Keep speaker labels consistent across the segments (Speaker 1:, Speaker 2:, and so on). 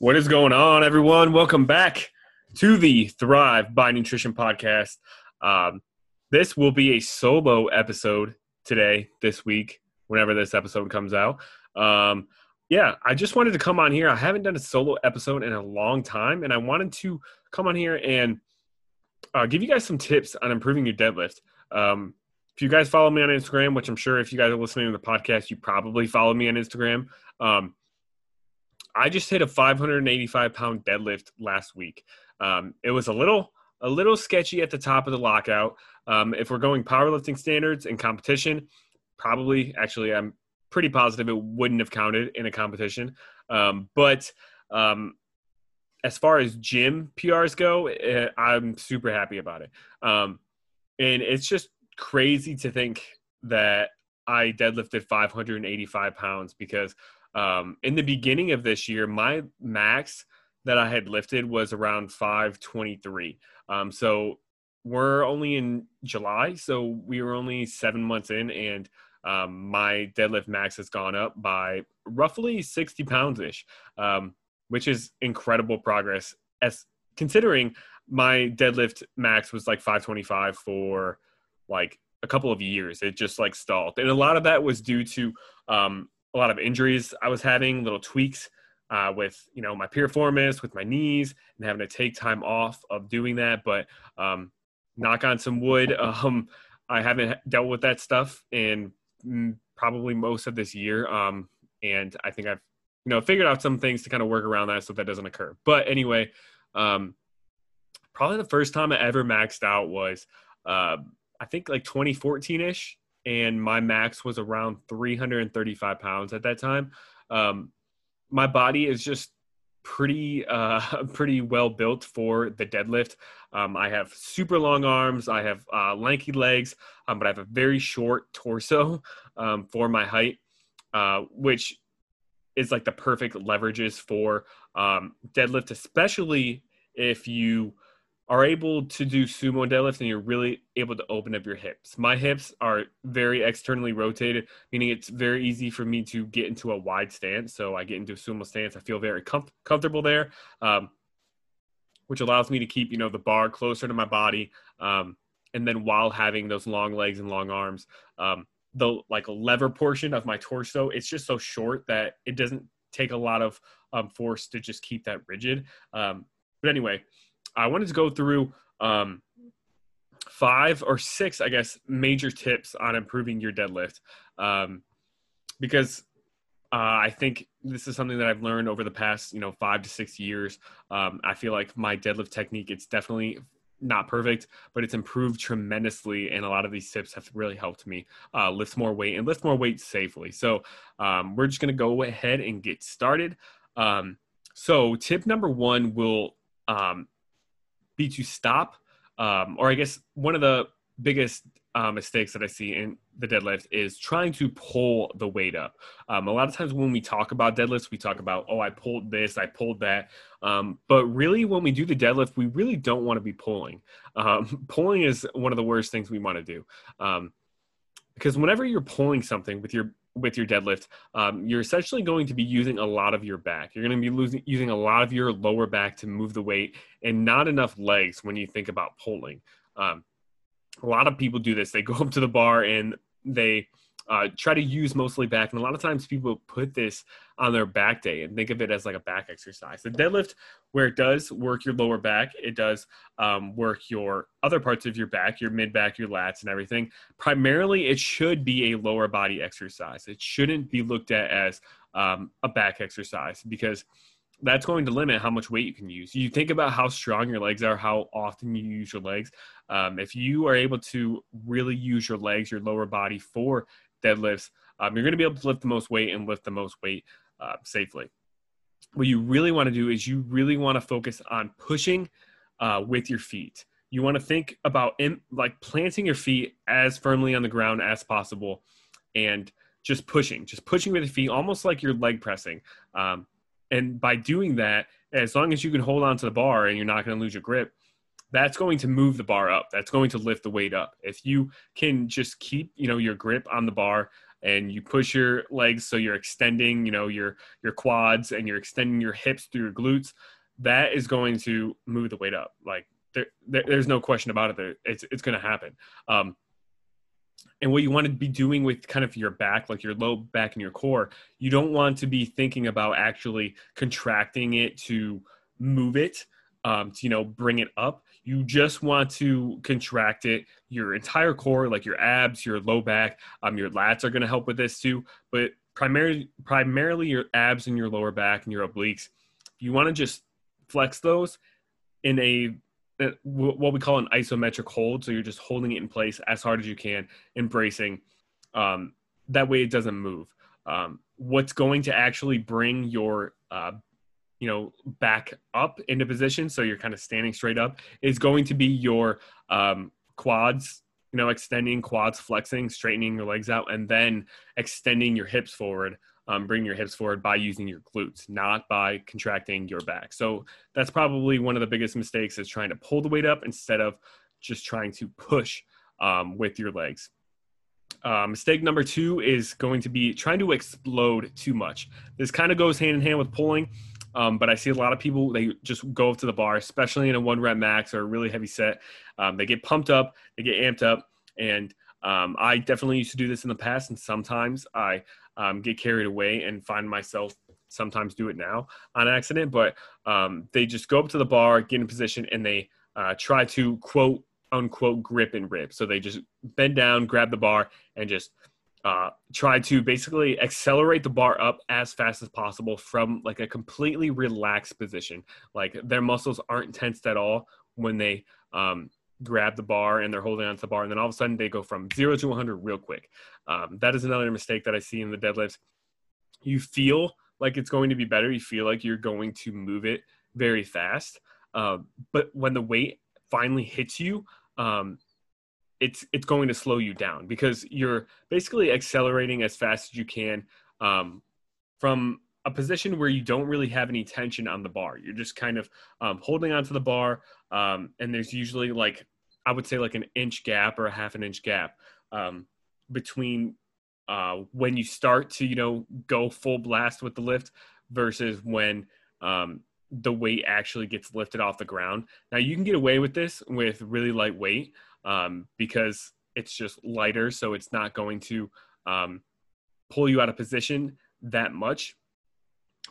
Speaker 1: What is going on, everyone? Welcome back to the Thrive by Nutrition podcast. Um, this will be a solo episode today, this week, whenever this episode comes out. Um, yeah, I just wanted to come on here. I haven't done a solo episode in a long time, and I wanted to come on here and uh, give you guys some tips on improving your deadlift. Um, if you guys follow me on Instagram, which I'm sure if you guys are listening to the podcast, you probably follow me on Instagram. Um, I just hit a 585 pound deadlift last week. Um, it was a little a little sketchy at the top of the lockout. Um, if we're going powerlifting standards and competition, probably actually I'm pretty positive it wouldn't have counted in a competition. Um, but um, as far as gym PRs go, eh, I'm super happy about it. Um, and it's just crazy to think that I deadlifted 585 pounds because um, in the beginning of this year, my max that I had lifted was around 523. Um, so we're only in July, so we were only seven months in, and um, my deadlift max has gone up by roughly 60 pounds ish, um, which is incredible progress. As considering my deadlift max was like 525 for like a couple of years, it just like stalled, and a lot of that was due to um, a lot of injuries I was having, little tweaks uh, with you know my piriformis, with my knees, and having to take time off of doing that. But um, knock on some wood, um, I haven't dealt with that stuff in mm, probably most of this year, um, and I think I've you know figured out some things to kind of work around that so that doesn't occur. But anyway, um, probably the first time I ever maxed out was uh, I think like 2014 ish and my max was around 335 pounds at that time. Um, my body is just pretty uh, pretty well built for the deadlift. Um, I have super long arms. I have uh, lanky legs, um, but I have a very short torso um, for my height, uh, which is like the perfect leverages for um, deadlift, especially if you are able to do sumo deadlifts and you're really able to open up your hips. My hips are very externally rotated, meaning it's very easy for me to get into a wide stance. So I get into a sumo stance. I feel very com- comfortable there, um, which allows me to keep, you know, the bar closer to my body. Um, and then while having those long legs and long arms, um, the like lever portion of my torso, it's just so short that it doesn't take a lot of um, force to just keep that rigid. Um, but anyway, I wanted to go through um, five or six, I guess, major tips on improving your deadlift. Um, because uh, I think this is something that I've learned over the past, you know, five to six years. Um, I feel like my deadlift technique, it's definitely not perfect, but it's improved tremendously. And a lot of these tips have really helped me uh, lift more weight and lift more weight safely. So um, we're just going to go ahead and get started. Um, so tip number one will um, to stop, um, or I guess one of the biggest uh, mistakes that I see in the deadlift is trying to pull the weight up. Um, a lot of times when we talk about deadlifts, we talk about, oh, I pulled this, I pulled that. Um, but really, when we do the deadlift, we really don't want to be pulling. Um, pulling is one of the worst things we want to do. Um, because whenever you're pulling something with your with your deadlift, um, you're essentially going to be using a lot of your back. You're going to be losing, using a lot of your lower back to move the weight and not enough legs when you think about pulling. Um, a lot of people do this. They go up to the bar and they uh, try to use mostly back. And a lot of times people put this on their back day and think of it as like a back exercise. The deadlift, where it does work your lower back, it does um, work your other parts of your back, your mid back, your lats, and everything. Primarily, it should be a lower body exercise. It shouldn't be looked at as um, a back exercise because that's going to limit how much weight you can use. You think about how strong your legs are, how often you use your legs. Um, if you are able to really use your legs, your lower body for deadlifts, um, you're going to be able to lift the most weight and lift the most weight uh, safely. What you really want to do is you really want to focus on pushing uh, with your feet. You want to think about in, like planting your feet as firmly on the ground as possible, and just pushing, just pushing with your feet, almost like you're leg pressing. Um, and by doing that, as long as you can hold on to the bar and you're not going to lose your grip, that's going to move the bar up. That's going to lift the weight up. If you can just keep, you know, your grip on the bar and you push your legs so you're extending, you know, your your quads and you're extending your hips through your glutes, that is going to move the weight up. Like there, there there's no question about it. There, It's it's going to happen. Um, and what you want to be doing with kind of your back, like your low back and your core, you don't want to be thinking about actually contracting it to move it, um, to you know bring it up. You just want to contract it. Your entire core, like your abs, your low back, um, your lats are going to help with this too. But primarily, primarily your abs and your lower back and your obliques. You want to just flex those in a what we call an isometric hold. So you're just holding it in place as hard as you can, embracing. Um, that way it doesn't move. Um, what's going to actually bring your uh, you know back up into position so you're kind of standing straight up is going to be your um, quads you know extending quads flexing straightening your legs out and then extending your hips forward um, bring your hips forward by using your glutes, not by contracting your back. So that's probably one of the biggest mistakes is trying to pull the weight up instead of just trying to push um, with your legs. Uh, mistake number two is going to be trying to explode too much. This kind of goes hand in hand with pulling, um, but I see a lot of people they just go up to the bar, especially in a one rep max or a really heavy set. Um, they get pumped up, they get amped up, and um, I definitely used to do this in the past, and sometimes I um, get carried away and find myself sometimes do it now on accident. But um, they just go up to the bar, get in position, and they uh, try to quote unquote grip and rip. So they just bend down, grab the bar, and just uh, try to basically accelerate the bar up as fast as possible from like a completely relaxed position. Like their muscles aren't tensed at all when they um, grab the bar and they're holding onto the bar, and then all of a sudden they go from zero to 100 real quick. Um, that is another mistake that I see in the deadlifts. You feel like it's going to be better. You feel like you're going to move it very fast, uh, but when the weight finally hits you, um, it's it's going to slow you down because you're basically accelerating as fast as you can um, from a position where you don't really have any tension on the bar. You're just kind of um, holding onto the bar, um, and there's usually like I would say like an inch gap or a half an inch gap um, between uh, when you start to you know go full blast with the lift versus when um, the weight actually gets lifted off the ground. Now you can get away with this with really light weight um, because it's just lighter, so it's not going to um, pull you out of position that much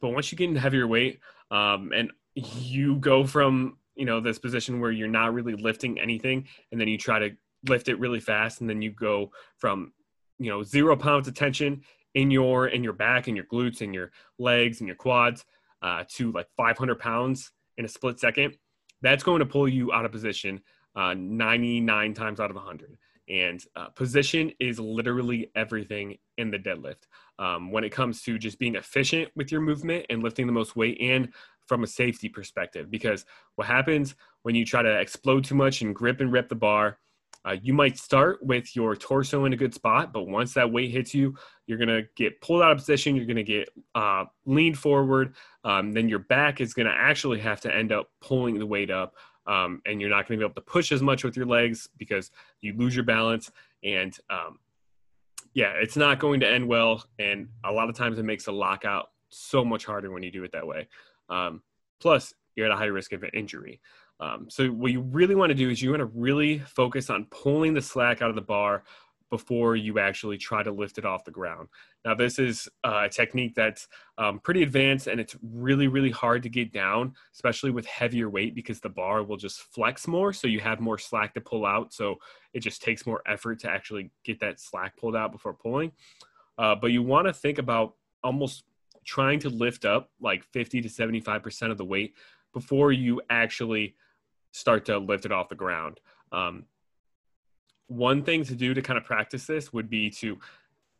Speaker 1: but once you get into heavier weight um, and you go from you know this position where you're not really lifting anything, and then you try to lift it really fast, and then you go from you know zero pounds of tension in your in your back and your glutes and your legs and your quads uh, to like 500 pounds in a split second. That's going to pull you out of position uh, 99 times out of 100. And uh, position is literally everything in the deadlift um, when it comes to just being efficient with your movement and lifting the most weight and from a safety perspective. Because what happens when you try to explode too much and grip and rip the bar, uh, you might start with your torso in a good spot, but once that weight hits you, you're going to get pulled out of position. You're going to get uh, leaned forward. Um, then your back is going to actually have to end up pulling the weight up um, and you're not going to be able to push as much with your legs because you lose your balance. And um, yeah, it's not going to end well. And a lot of times it makes a lockout so much harder when you do it that way. Um, plus, you're at a high risk of an injury. Um, so what you really want to do is you want to really focus on pulling the slack out of the bar before you actually try to lift it off the ground. Now, this is uh, a technique that's um, pretty advanced and it's really, really hard to get down, especially with heavier weight because the bar will just flex more. So you have more slack to pull out. So it just takes more effort to actually get that slack pulled out before pulling. Uh, but you want to think about almost trying to lift up like 50 to 75% of the weight before you actually start to lift it off the ground. Um, one thing to do to kind of practice this would be to,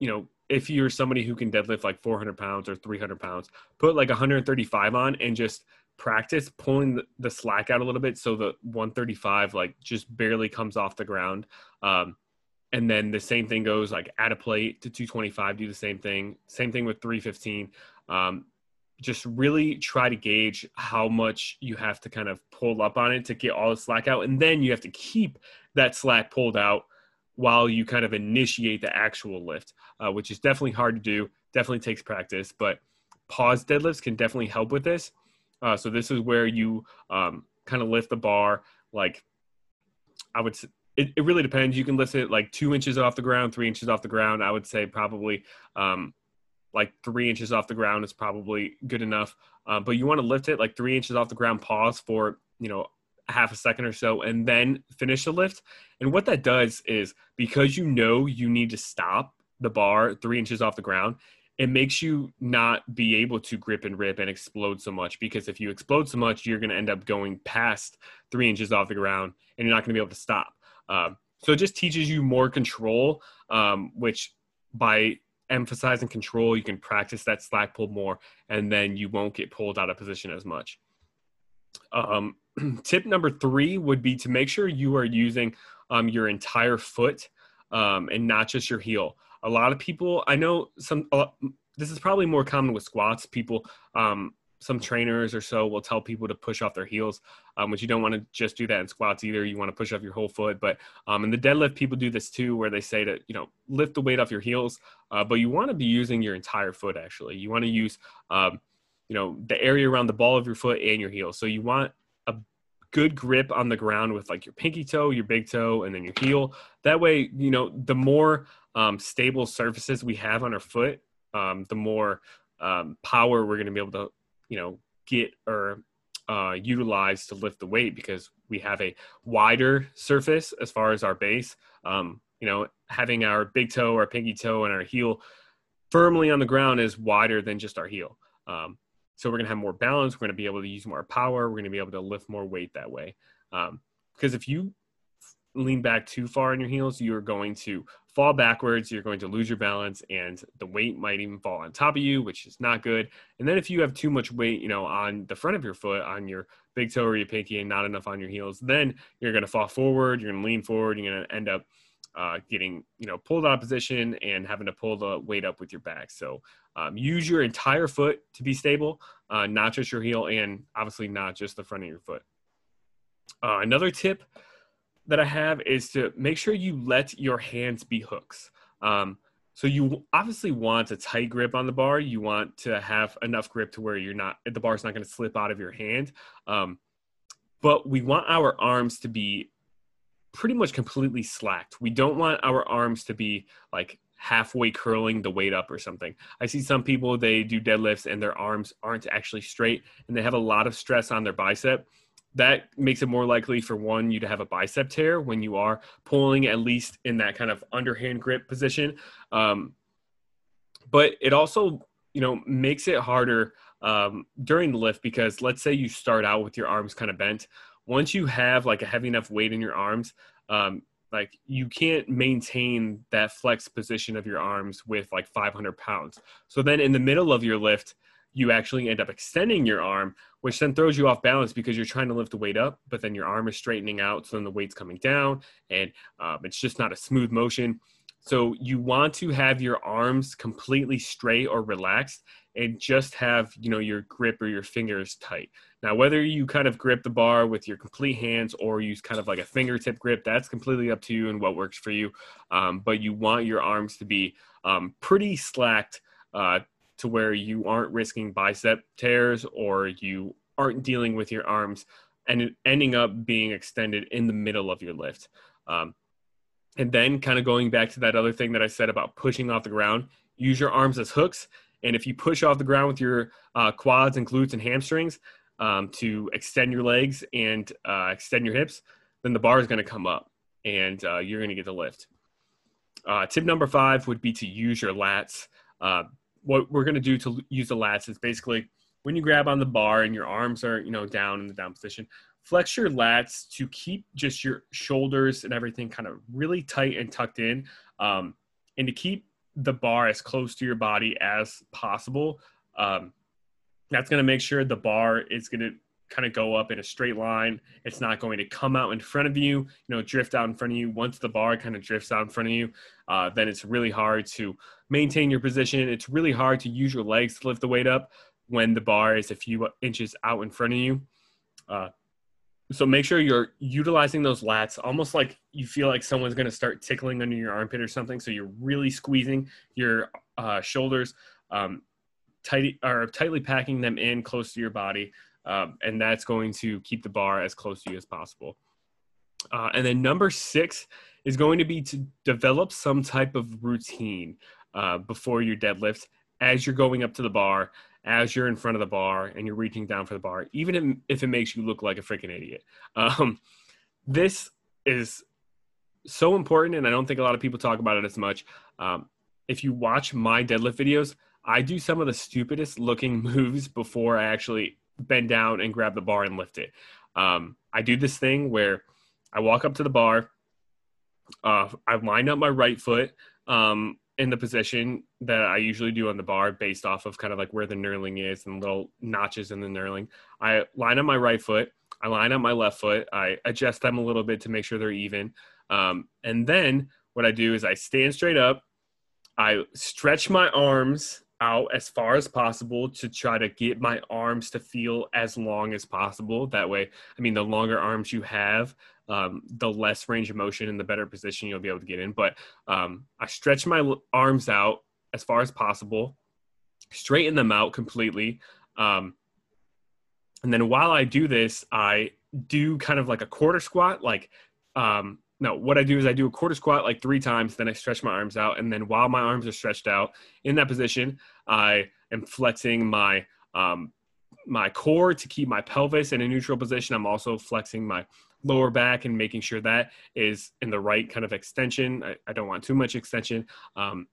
Speaker 1: you know, if you're somebody who can deadlift like 400 pounds or 300 pounds, put like 135 on and just practice pulling the, slack out a little bit so the 135 like just barely comes off the ground. Um, and then the same thing goes like add a plate to 225, do the same thing. Same thing with 315. Um, just really try to gauge how much you have to kind of pull up on it to get all the slack out. And then you have to keep that slack pulled out while you kind of initiate the actual lift, uh, which is definitely hard to do. Definitely takes practice, but pause deadlifts can definitely help with this. Uh, so this is where you um, kind of lift the bar like I would. It, it really depends. You can lift it like two inches off the ground, three inches off the ground. I would say probably um, like three inches off the ground is probably good enough. Uh, but you want to lift it like three inches off the ground, pause for you know half a second or so, and then finish the lift. And what that does is because you know you need to stop the bar three inches off the ground, it makes you not be able to grip and rip and explode so much because if you explode so much, you're going to end up going past three inches off the ground and you're not going to be able to stop. Um, so it just teaches you more control, um, which by emphasizing control, you can practice that slack pull more and then you won't get pulled out of position as much. Um, tip number three would be to make sure you are using um, your entire foot um, and not just your heel a lot of people i know some uh, this is probably more common with squats people um, some trainers or so will tell people to push off their heels um, which you don't want to just do that in squats either you want to push off your whole foot but um, in the deadlift people do this too where they say to you know lift the weight off your heels uh, but you want to be using your entire foot actually. You want to use um, you know the area around the ball of your foot and your heel so you want a good grip on the ground with like your pinky toe your big toe and then your heel. That way you know the more um, stable surfaces we have on our foot, um, the more um, power we're going to be able to, you know, get or uh, utilize to lift the weight because we have a wider surface as far as our base. Um, you know, having our big toe, our pinky toe, and our heel firmly on the ground is wider than just our heel. Um, so we're going to have more balance. We're going to be able to use more power. We're going to be able to lift more weight that way. Um, because if you lean back too far on your heels, you're going to fall backwards, you're going to lose your balance, and the weight might even fall on top of you, which is not good. And then if you have too much weight, you know, on the front of your foot, on your big toe or your pinky, and not enough on your heels, then you're going to fall forward, you're going to lean forward, you're going to end up uh, getting, you know, pulled out of position and having to pull the weight up with your back. So um, use your entire foot to be stable, uh, not just your heel, and obviously not just the front of your foot. Uh, another tip that I have is to make sure you let your hands be hooks. Um, so you obviously want a tight grip on the bar. You want to have enough grip to where you're not the bar's not going to slip out of your hand. Um, but we want our arms to be pretty much completely slacked. We don't want our arms to be like halfway curling the weight up or something. I see some people they do deadlifts and their arms aren't actually straight and they have a lot of stress on their bicep that makes it more likely for one you to have a bicep tear when you are pulling at least in that kind of underhand grip position. Um, but it also you know makes it harder um, during the lift because let's say you start out with your arms kind of bent. Once you have like a heavy enough weight in your arms um, like you can't maintain that flex position of your arms with like 500 pounds. So then in the middle of your lift you actually end up extending your arm, which then throws you off balance because you're trying to lift the weight up, but then your arm is straightening out. So then the weight's coming down and um, it's just not a smooth motion. So you want to have your arms completely straight or relaxed and just have, you know, your grip or your fingers tight. Now, whether you kind of grip the bar with your complete hands or use kind of like a fingertip grip, that's completely up to you and what works for you. Um, but you want your arms to be um, pretty slacked uh, to where you aren't risking bicep tears or you aren't dealing with your arms and ending up being extended in the middle of your lift. Um, and then, kind of going back to that other thing that I said about pushing off the ground, use your arms as hooks. And if you push off the ground with your uh, quads and glutes and hamstrings um, to extend your legs and uh, extend your hips, then the bar is going to come up and uh, you're going to get the lift. Uh, tip number five would be to use your lats. What we're going to do to use the lats is basically when you grab on the bar and your arms are you know down in the down position flex your lats to keep just your shoulders and everything kind of really tight and tucked in um, and to keep the bar as close to your body as possible um, that's going to make sure the bar is going to kind of go up in a straight line. It's not going to come out in front of you, you know, drift out in front of you. Once the bar kind of drifts out in front of you, uh, then it's really hard to maintain your position. It's really hard to use your legs to lift the weight up when the bar is a few inches out in front of you. Uh, so make sure you're utilizing those lats almost like you feel like someone's going to start tickling under your armpit or something. So you're really squeezing your uh, shoulders, um, tight or tightly packing them in close to your body, um, and that's going to keep the bar as close to you as possible. Uh, and then number six is going to be to develop some type of routine uh, before your deadlift as you're going up to the bar, as you're in front of the bar and you're reaching down for the bar, even if it makes you look like a freaking idiot. Um, this is so important, and I don't think a lot of people talk about it as much. Um, if you watch my deadlift videos, I do some of the stupidest looking moves before I actually bend down and grab the bar and lift it. Um, I do this thing where I walk up to the bar, uh, I line up my right foot um, in the position that I usually do on the bar based off of kind of like where the knurling is and little notches in the knurling. I line up my right foot, I line up my left foot, I adjust them a little bit to make sure they're even. Um, and then what I do is I stand straight up, I stretch my arms out as far as possible to try to get my arms to feel as long as possible. That way, I mean, the longer arms you have, um, the less range of motion and the better position you'll be able to get in. But um, I stretch my arms out as far as possible, straighten them out completely. Um, and then while I do this, I do kind of like a quarter squat. Like, um, no, what I do is I do a quarter squat like three times, then I stretch my arms out. And then while my arms are stretched out in that position, I am flexing my um, my core to keep my pelvis in a neutral position. I'm also flexing my lower back and making sure that is in the right kind of extension. I, I don't want too much extension. Um,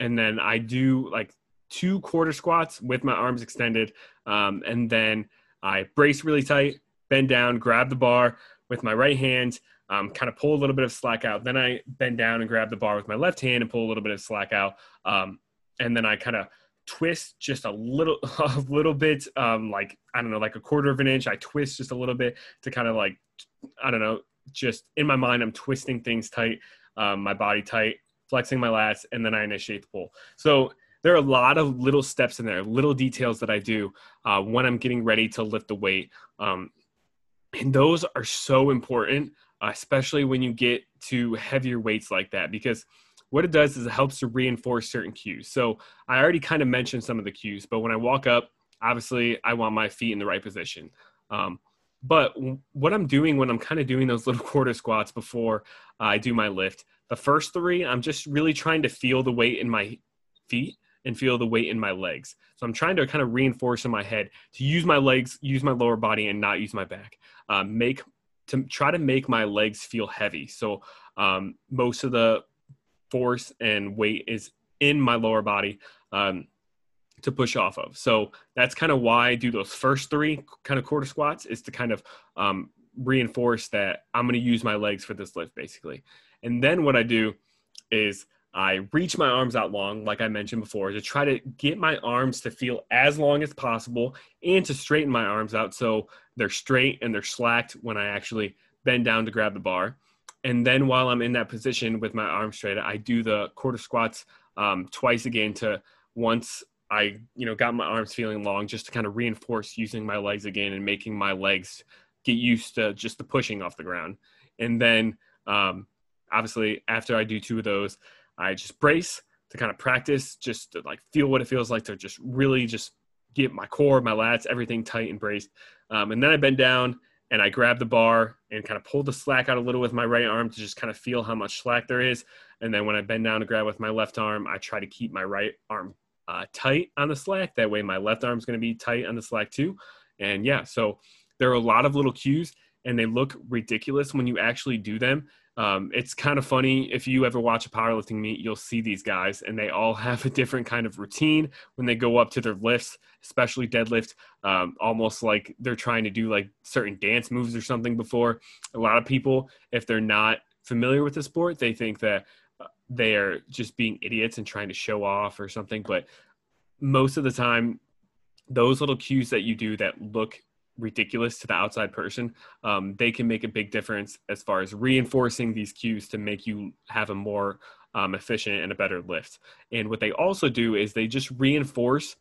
Speaker 1: and then I do like two quarter squats with my arms extended. Um, and then I brace really tight, bend down, grab the bar with my right hand, um, kind of pull a little bit of slack out. Then I bend down and grab the bar with my left hand and pull a little bit of slack out. Um, and then I kind of twist just a little a little bit um like i don't know like a quarter of an inch i twist just a little bit to kind of like i don't know just in my mind i'm twisting things tight um, my body tight flexing my lats and then i initiate the pull so there are a lot of little steps in there little details that i do uh, when i'm getting ready to lift the weight um, and those are so important especially when you get to heavier weights like that because what it does is it helps to reinforce certain cues. So I already kind of mentioned some of the cues, but when I walk up, obviously I want my feet in the right position. Um, but what I'm doing when I'm kind of doing those little quarter squats before I do my lift, the first three, I'm just really trying to feel the weight in my feet and feel the weight in my legs. So I'm trying to kind of reinforce in my head to use my legs, use my lower body, and not use my back. Um, make to try to make my legs feel heavy. So um, most of the force and weight is in my lower body um, to push off of. So that's kind of why I do those first three kind of quarter squats is to kind of um, reinforce that I'm going to use my legs for this lift basically. And then what I do is I reach my arms out long, like I mentioned before, to try to get my arms to feel as long as possible and to straighten my arms out so they're straight and they're slacked when I actually bend down to grab the bar and then while I'm in that position with my arms straight, I do the quarter squats um, twice again to once I you know got my arms feeling long, just to kind of reinforce using my legs again and making my legs get used to just the pushing off the ground. And then um, obviously after I do two of those, I just brace to kind of practice, just to like feel what it feels like to just really just get my core, my lats, everything tight and braced. Um, and then I bend down and I grab the bar and kind of pull the slack out a little with my right arm to just kind of feel how much slack there is. And then when I bend down to grab with my left arm, I try to keep my right arm uh, tight on the slack. That way, my left arm is going to be tight on the slack too. And yeah, so there are a lot of little cues, and they look ridiculous when you actually do them. Um, it's kind of funny if you ever watch a powerlifting meet, you'll see these guys, and they all have a different kind of routine when they go up to their lifts, especially deadlift, um, almost like they're trying to do like certain dance moves or something before. A lot of people, if they're not familiar with the sport, they think that uh, they are just being idiots and trying to show off or something. But most of the time, those little cues that you do that look ridiculous to the outside person, um, they can make a big difference as far as reinforcing these cues to make you have a more um, efficient and a better lift. And what they also do is they just reinforce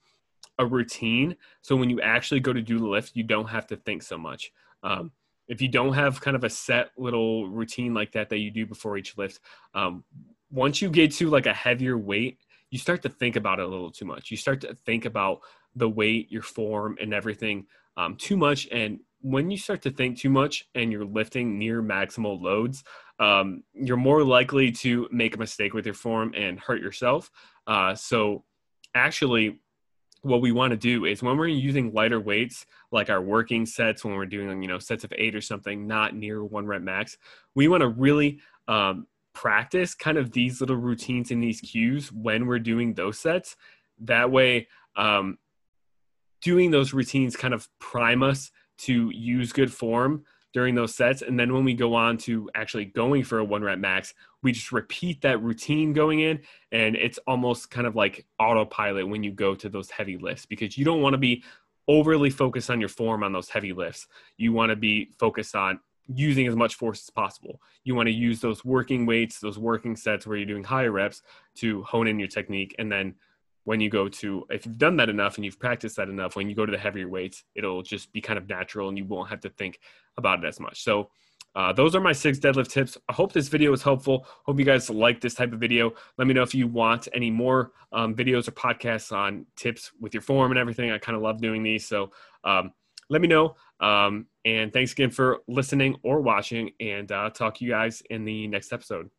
Speaker 1: a routine. So when you actually go to do the lift, you don't have to think so much. Um, if you don't have kind of a set little routine like that that you do before each lift, um, once you get to like a heavier weight, you start to think about it a little too much. You start to think about the weight, your form, and everything um, too much. And when you start to think too much and you're lifting near maximal loads, um, you're more likely to make a mistake with your form and hurt yourself. Uh, so, actually, what we want to do is when we're using lighter weights, like our working sets, when we're doing you know sets of eight or something, not near one rep max, we want to really um, practice kind of these little routines and these cues when we're doing those sets. That way, um, doing those routines kind of prime us to use good form during those sets. And then when we go on to actually going for a one rep max, we just repeat that routine going in. And it's almost kind of like autopilot when you go to those heavy lifts because you don't want to be overly focused on your form on those heavy lifts. You want to be focused on using as much force as possible. You want to use those working weights, those working sets where you're doing higher reps to hone in your technique and then when you go to if you've done that enough and you've practiced that enough when you go to the heavier weights it'll just be kind of natural and you won't have to think about it as much. So uh, those are my six deadlift tips. I hope this video was helpful. Hope you guys like this type of video. Let me know if you want any more um, videos or podcasts on tips with your form and everything. I kind of love doing these. So um, let me know. Um, and thanks again for listening or watching and uh, talk to you guys in the next episode